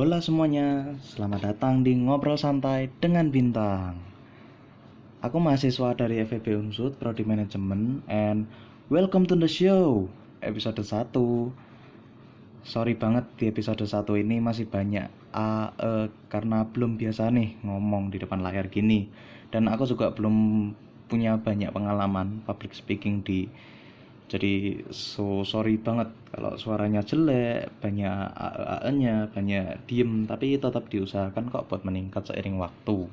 Hola semuanya, selamat datang di Ngobrol Santai dengan Bintang. Aku mahasiswa dari FEB Unsud, Prodi Manajemen, and welcome to the show, episode 1. Sorry banget di episode 1 ini masih banyak A, E, karena belum biasa nih ngomong di depan layar gini. Dan aku juga belum punya banyak pengalaman public speaking di jadi so sorry banget kalau suaranya jelek banyak nya banyak diem tapi tetap diusahakan kok buat meningkat seiring waktu.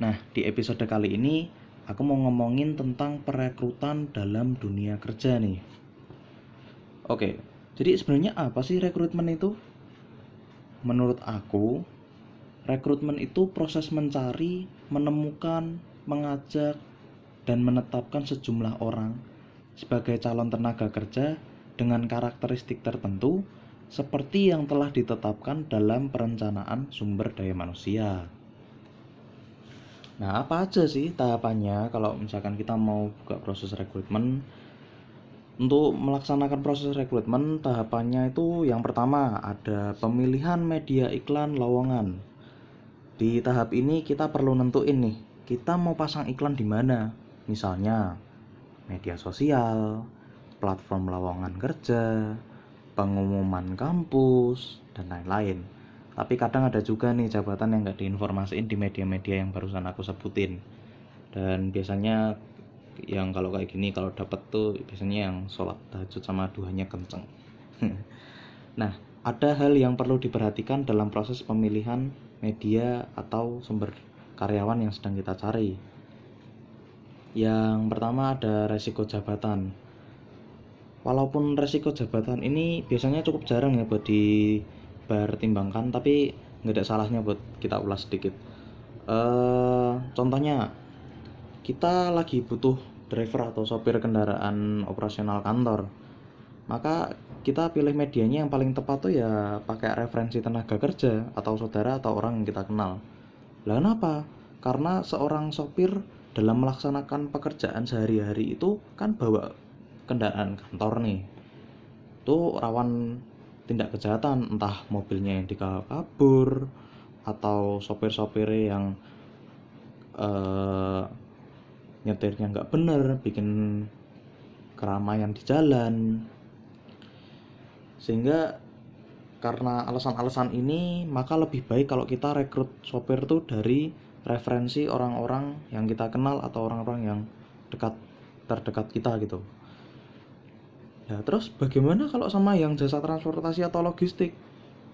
Nah di episode kali ini aku mau ngomongin tentang perekrutan dalam dunia kerja nih. Oke jadi sebenarnya apa sih rekrutmen itu? Menurut aku rekrutmen itu proses mencari menemukan mengajak dan menetapkan sejumlah orang sebagai calon tenaga kerja dengan karakteristik tertentu seperti yang telah ditetapkan dalam perencanaan sumber daya manusia. Nah, apa aja sih tahapannya kalau misalkan kita mau buka proses rekrutmen? Untuk melaksanakan proses rekrutmen, tahapannya itu yang pertama ada pemilihan media iklan lowongan. Di tahap ini kita perlu nentuin nih, kita mau pasang iklan di mana misalnya media sosial, platform lowongan kerja, pengumuman kampus, dan lain-lain. Tapi kadang ada juga nih jabatan yang nggak diinformasiin di media-media yang barusan aku sebutin. Dan biasanya yang kalau kayak gini kalau dapat tuh biasanya yang sholat tahajud sama duhanya kenceng. nah, ada hal yang perlu diperhatikan dalam proses pemilihan media atau sumber karyawan yang sedang kita cari yang pertama ada resiko jabatan. Walaupun resiko jabatan ini biasanya cukup jarang ya buat dipertimbangkan, tapi nggak ada salahnya buat kita ulas sedikit. Uh, contohnya, kita lagi butuh driver atau sopir kendaraan operasional kantor. Maka kita pilih medianya yang paling tepat tuh ya pakai referensi tenaga kerja atau saudara atau orang yang kita kenal. Lah kenapa? Karena seorang sopir dalam melaksanakan pekerjaan sehari-hari itu kan bawa kendaraan kantor nih. Itu rawan tindak kejahatan entah mobilnya yang dikabur atau sopir-sopir yang uh, nyetirnya nggak bener bikin keramaian di jalan. Sehingga karena alasan-alasan ini maka lebih baik kalau kita rekrut sopir tuh dari referensi orang-orang yang kita kenal atau orang-orang yang dekat terdekat kita gitu. Ya terus bagaimana kalau sama yang jasa transportasi atau logistik?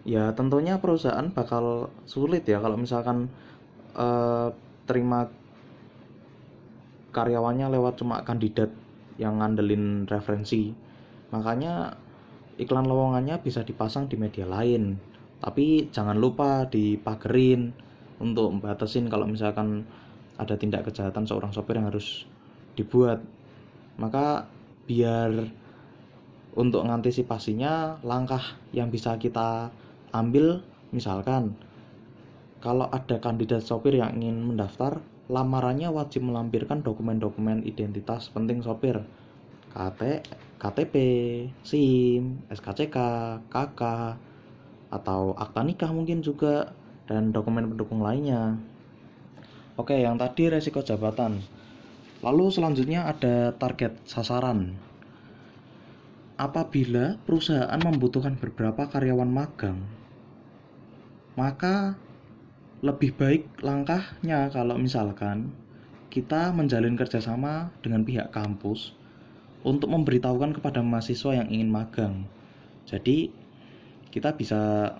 Ya tentunya perusahaan bakal sulit ya kalau misalkan eh, terima karyawannya lewat cuma kandidat yang ngandelin referensi. Makanya iklan lowongannya bisa dipasang di media lain. Tapi jangan lupa dipagerin untuk membatasin kalau misalkan ada tindak kejahatan seorang sopir yang harus dibuat. Maka biar untuk mengantisipasinya langkah yang bisa kita ambil misalkan kalau ada kandidat sopir yang ingin mendaftar lamarannya wajib melampirkan dokumen-dokumen identitas penting sopir. KT, KTP, SIM, SKCK, KK, atau akta nikah mungkin juga dan dokumen pendukung lainnya. Oke, yang tadi resiko jabatan. Lalu selanjutnya ada target sasaran. Apabila perusahaan membutuhkan beberapa karyawan magang, maka lebih baik langkahnya kalau misalkan kita menjalin kerjasama dengan pihak kampus untuk memberitahukan kepada mahasiswa yang ingin magang. Jadi kita bisa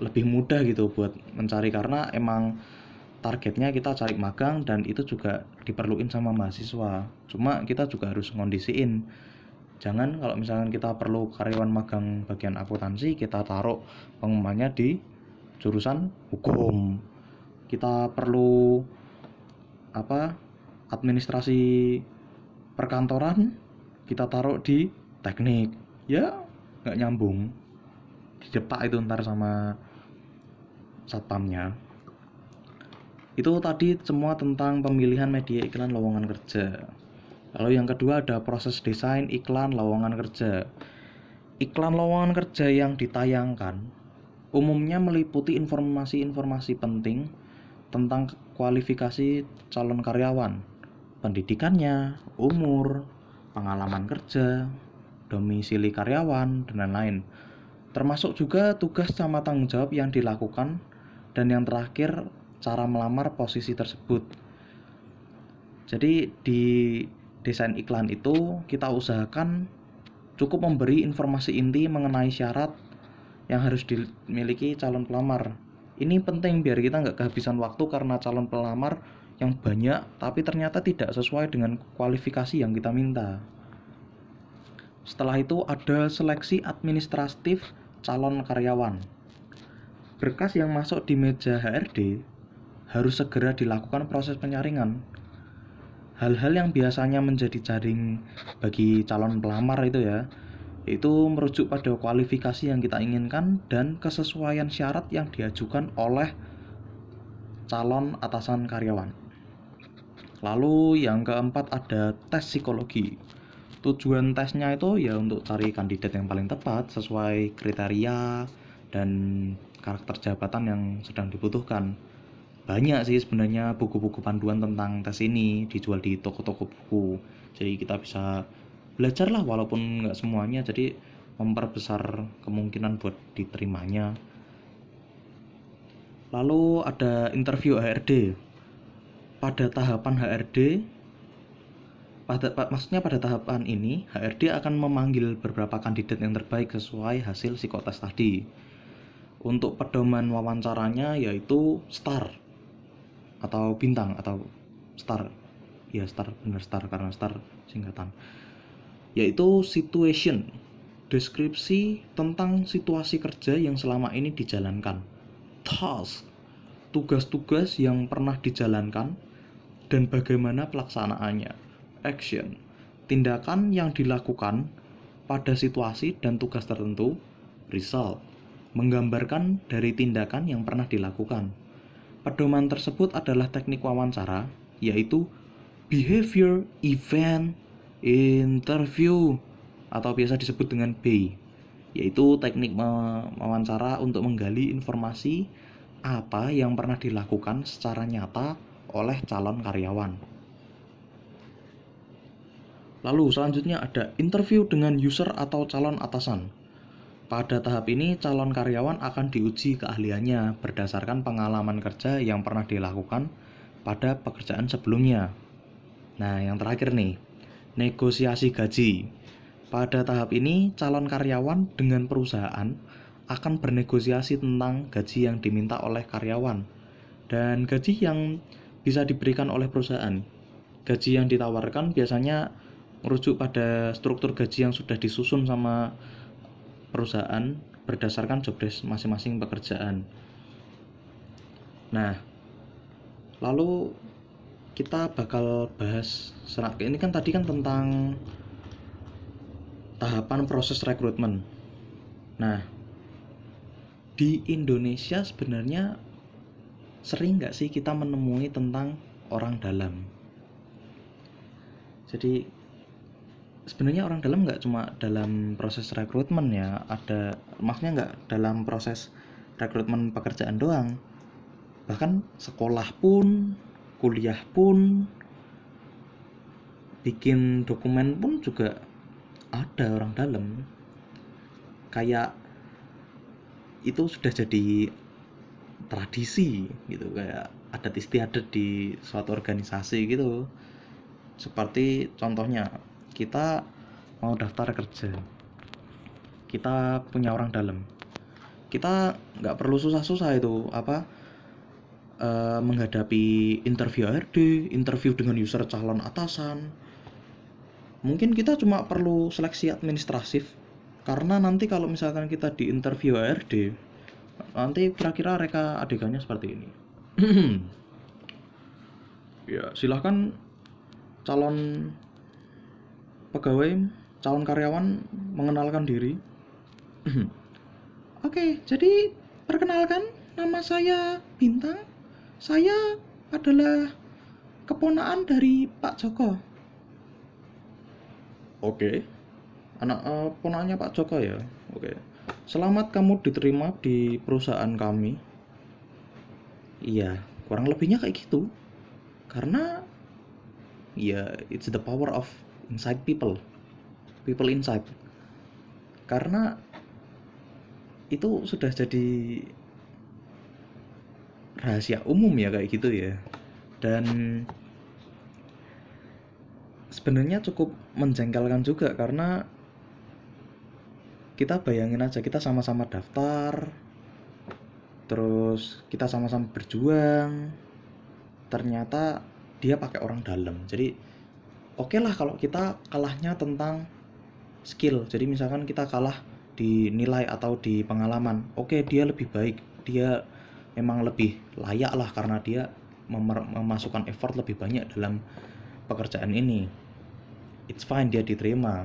lebih mudah gitu buat mencari karena emang targetnya kita cari magang dan itu juga diperluin sama mahasiswa. Cuma kita juga harus ngondisiin. Jangan kalau misalkan kita perlu karyawan magang bagian akuntansi kita taruh pengumumannya di jurusan hukum. Kita perlu apa administrasi perkantoran kita taruh di teknik. Ya nggak nyambung. Didepak itu ntar sama satpamnya. Itu tadi semua tentang pemilihan media iklan lowongan kerja. Lalu yang kedua ada proses desain iklan lowongan kerja. Iklan lowongan kerja yang ditayangkan umumnya meliputi informasi-informasi penting tentang kualifikasi calon karyawan, pendidikannya, umur, pengalaman kerja, domisili karyawan, dan lain-lain. Termasuk juga tugas sama tanggung jawab yang dilakukan dan yang terakhir cara melamar posisi tersebut. Jadi di desain iklan itu kita usahakan cukup memberi informasi inti mengenai syarat yang harus dimiliki calon pelamar. Ini penting biar kita nggak kehabisan waktu karena calon pelamar yang banyak tapi ternyata tidak sesuai dengan kualifikasi yang kita minta. Setelah itu ada seleksi administratif calon karyawan. Berkas yang masuk di meja HRD harus segera dilakukan proses penyaringan. Hal-hal yang biasanya menjadi jaring bagi calon pelamar itu ya, itu merujuk pada kualifikasi yang kita inginkan dan kesesuaian syarat yang diajukan oleh calon atasan karyawan. Lalu yang keempat ada tes psikologi. Tujuan tesnya itu ya untuk cari kandidat yang paling tepat sesuai kriteria dan karakter jabatan yang sedang dibutuhkan. Banyak sih sebenarnya buku-buku panduan tentang tes ini dijual di toko-toko buku. Jadi kita bisa belajarlah walaupun nggak semuanya jadi memperbesar kemungkinan buat diterimanya lalu ada interview HRD pada tahapan HRD pada maksudnya pada tahapan ini HRD akan memanggil beberapa kandidat yang terbaik sesuai hasil psikotes tadi untuk pedoman wawancaranya yaitu star atau bintang atau star. Ya star benar star karena star singkatan. Yaitu situation, deskripsi tentang situasi kerja yang selama ini dijalankan, task, tugas-tugas yang pernah dijalankan, dan bagaimana pelaksanaannya, action, tindakan yang dilakukan pada situasi dan tugas tertentu, result, menggambarkan dari tindakan yang pernah dilakukan. Pedoman tersebut adalah teknik wawancara, yaitu behavior, event, interview atau biasa disebut dengan B yaitu teknik mewawancara untuk menggali informasi apa yang pernah dilakukan secara nyata oleh calon karyawan. Lalu selanjutnya ada interview dengan user atau calon atasan. Pada tahap ini calon karyawan akan diuji keahliannya berdasarkan pengalaman kerja yang pernah dilakukan pada pekerjaan sebelumnya. Nah, yang terakhir nih, negosiasi gaji. Pada tahap ini, calon karyawan dengan perusahaan akan bernegosiasi tentang gaji yang diminta oleh karyawan dan gaji yang bisa diberikan oleh perusahaan. Gaji yang ditawarkan biasanya merujuk pada struktur gaji yang sudah disusun sama perusahaan berdasarkan jobdesk masing-masing pekerjaan. Nah, lalu kita bakal bahas ini kan tadi kan tentang tahapan proses rekrutmen. Nah, di Indonesia sebenarnya sering nggak sih kita menemui tentang orang dalam? Jadi sebenarnya orang dalam nggak cuma dalam proses rekrutmen ya, ada maksudnya nggak dalam proses rekrutmen pekerjaan doang, bahkan sekolah pun kuliah pun bikin dokumen pun juga ada orang dalam. Kayak itu sudah jadi tradisi gitu kayak adat istiadat di suatu organisasi gitu. Seperti contohnya kita mau daftar kerja kita punya orang dalam kita nggak perlu susah-susah itu apa uh, menghadapi interview HRD, interview dengan user calon atasan. Mungkin kita cuma perlu seleksi administratif karena nanti kalau misalkan kita di interview HRD, nanti kira-kira reka adegannya seperti ini. ya, silahkan calon pegawai, calon karyawan mengenalkan diri. Oke, jadi perkenalkan nama saya Bintang saya adalah keponaan dari Pak Joko. Oke. anak uh, ponaknya Pak Joko ya oke selamat kamu diterima di perusahaan kami iya kurang lebihnya kayak gitu karena ya it's the power of inside people. People inside. Karena itu sudah jadi rahasia umum ya kayak gitu ya. Dan sebenarnya cukup menjengkelkan juga karena kita bayangin aja kita sama-sama daftar terus kita sama-sama berjuang ternyata dia pakai orang dalam. Jadi oke okay lah kalau kita kalahnya tentang skill. Jadi misalkan kita kalah di nilai atau di pengalaman oke okay, dia lebih baik. Dia memang lebih layak lah karena dia memasukkan effort lebih banyak dalam pekerjaan ini. It's fine dia diterima.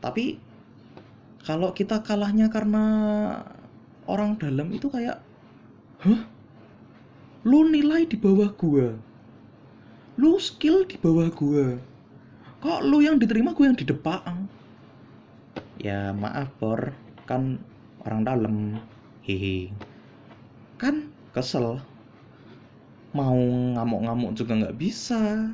Tapi kalau kita kalahnya karena orang dalam itu kayak hah? Lu nilai di bawah gua. Lu skill di bawah gua kok lu yang diterima gue yang di depan ya maaf por kan orang dalam hehe kan kesel. Mau ngamuk-ngamuk juga nggak bisa.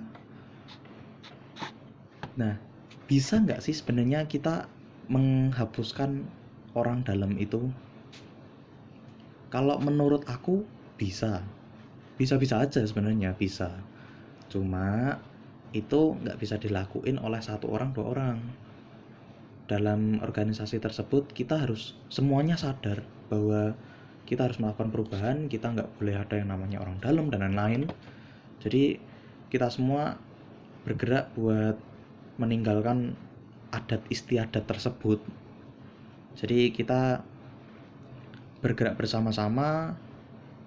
Nah bisa nggak sih sebenarnya kita menghapuskan orang dalam itu? Kalau menurut aku bisa. Bisa-bisa aja sebenarnya bisa. Cuma itu nggak bisa dilakuin oleh satu orang dua orang. Dalam organisasi tersebut kita harus semuanya sadar bahwa kita harus melakukan perubahan kita nggak boleh ada yang namanya orang dalam dan lain-lain. Jadi kita semua bergerak buat meninggalkan adat istiadat tersebut. Jadi kita bergerak bersama-sama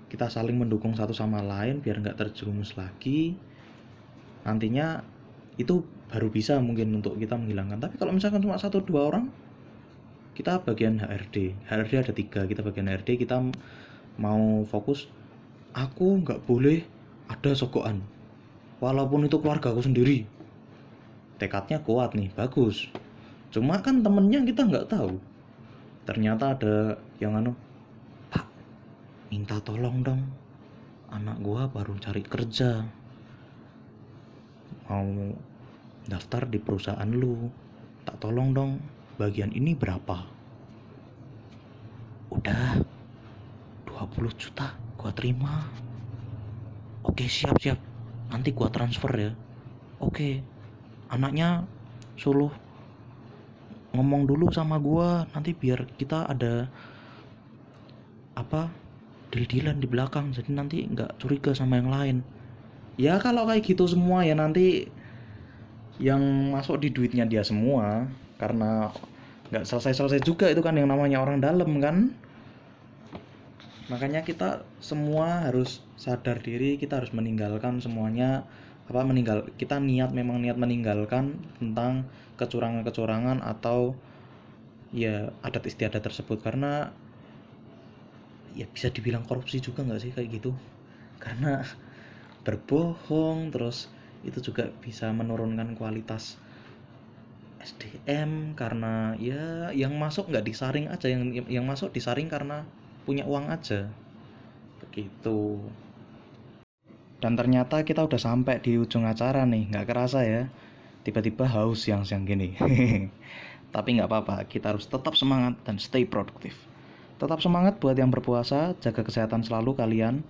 kita saling mendukung satu sama lain biar nggak terjerumus lagi nantinya itu baru bisa mungkin untuk kita menghilangkan. Tapi kalau misalkan cuma satu dua orang kita bagian HRD HRD ada tiga kita bagian HRD kita mau fokus aku nggak boleh ada sogokan. Walaupun itu keluarga aku sendiri. Tekadnya kuat nih bagus. Cuma kan temennya kita nggak tahu. Ternyata ada yang anu pak minta tolong dong. Anak gua baru cari kerja mau daftar di perusahaan lu tak tolong dong bagian ini berapa? Udah 20 juta gua terima. Oke siap siap. Nanti gua transfer ya. Oke anaknya suruh ngomong dulu sama gua. Nanti biar kita ada apa deal-dealan di belakang. Jadi nanti nggak curiga sama yang lain ya kalau kayak gitu semua ya nanti yang masuk di duitnya dia semua karena nggak selesai-selesai juga itu kan yang namanya orang dalam kan. Makanya kita semua harus sadar diri kita harus meninggalkan semuanya. Apa meninggal kita niat memang niat meninggalkan tentang kecurangan-kecurangan atau ya adat istiadat tersebut. Karena ya bisa dibilang korupsi juga nggak sih kayak gitu? Karena berbohong terus itu juga bisa menurunkan kualitas SDM karena ya yang masuk nggak disaring aja yang yang masuk disaring karena punya uang aja. Begitu. Dan ternyata kita udah sampai di ujung acara nih nggak kerasa ya. Tiba-tiba haus yang siang gini. Tapi nggak apa-apa kita harus tetap semangat dan stay produktif tetap semangat buat yang berpuasa jaga kesehatan selalu kalian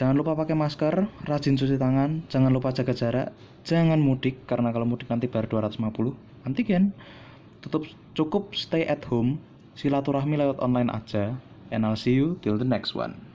Jangan lupa pakai masker, rajin cuci tangan, jangan lupa jaga jarak, jangan mudik karena kalau mudik nanti baru 250 antigen. Tutup cukup stay at home, silaturahmi lewat online aja. And I'll see you till the next one.